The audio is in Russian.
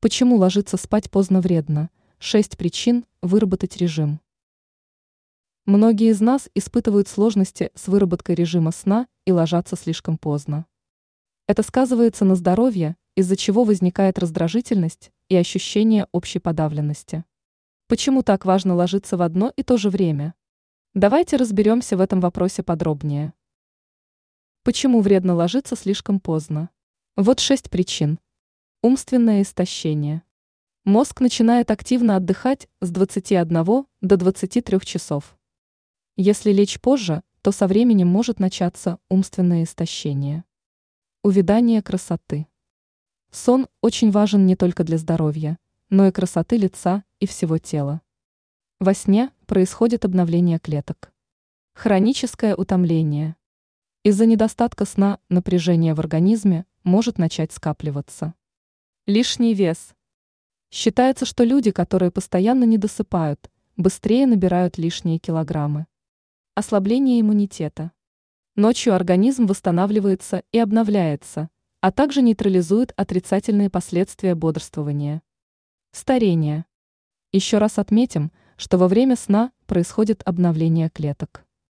Почему ложиться спать поздно вредно? Шесть причин выработать режим. Многие из нас испытывают сложности с выработкой режима сна и ложатся слишком поздно. Это сказывается на здоровье, из-за чего возникает раздражительность и ощущение общей подавленности. Почему так важно ложиться в одно и то же время? Давайте разберемся в этом вопросе подробнее. Почему вредно ложиться слишком поздно? Вот шесть причин. Умственное истощение. Мозг начинает активно отдыхать с 21 до 23 часов. Если лечь позже, то со временем может начаться умственное истощение. Увидание красоты. Сон очень важен не только для здоровья, но и красоты лица и всего тела. Во сне происходит обновление клеток. Хроническое утомление. Из-за недостатка сна напряжение в организме может начать скапливаться. Лишний вес. Считается, что люди, которые постоянно не досыпают, быстрее набирают лишние килограммы. Ослабление иммунитета. Ночью организм восстанавливается и обновляется, а также нейтрализует отрицательные последствия бодрствования. Старение. Еще раз отметим, что во время сна происходит обновление клеток.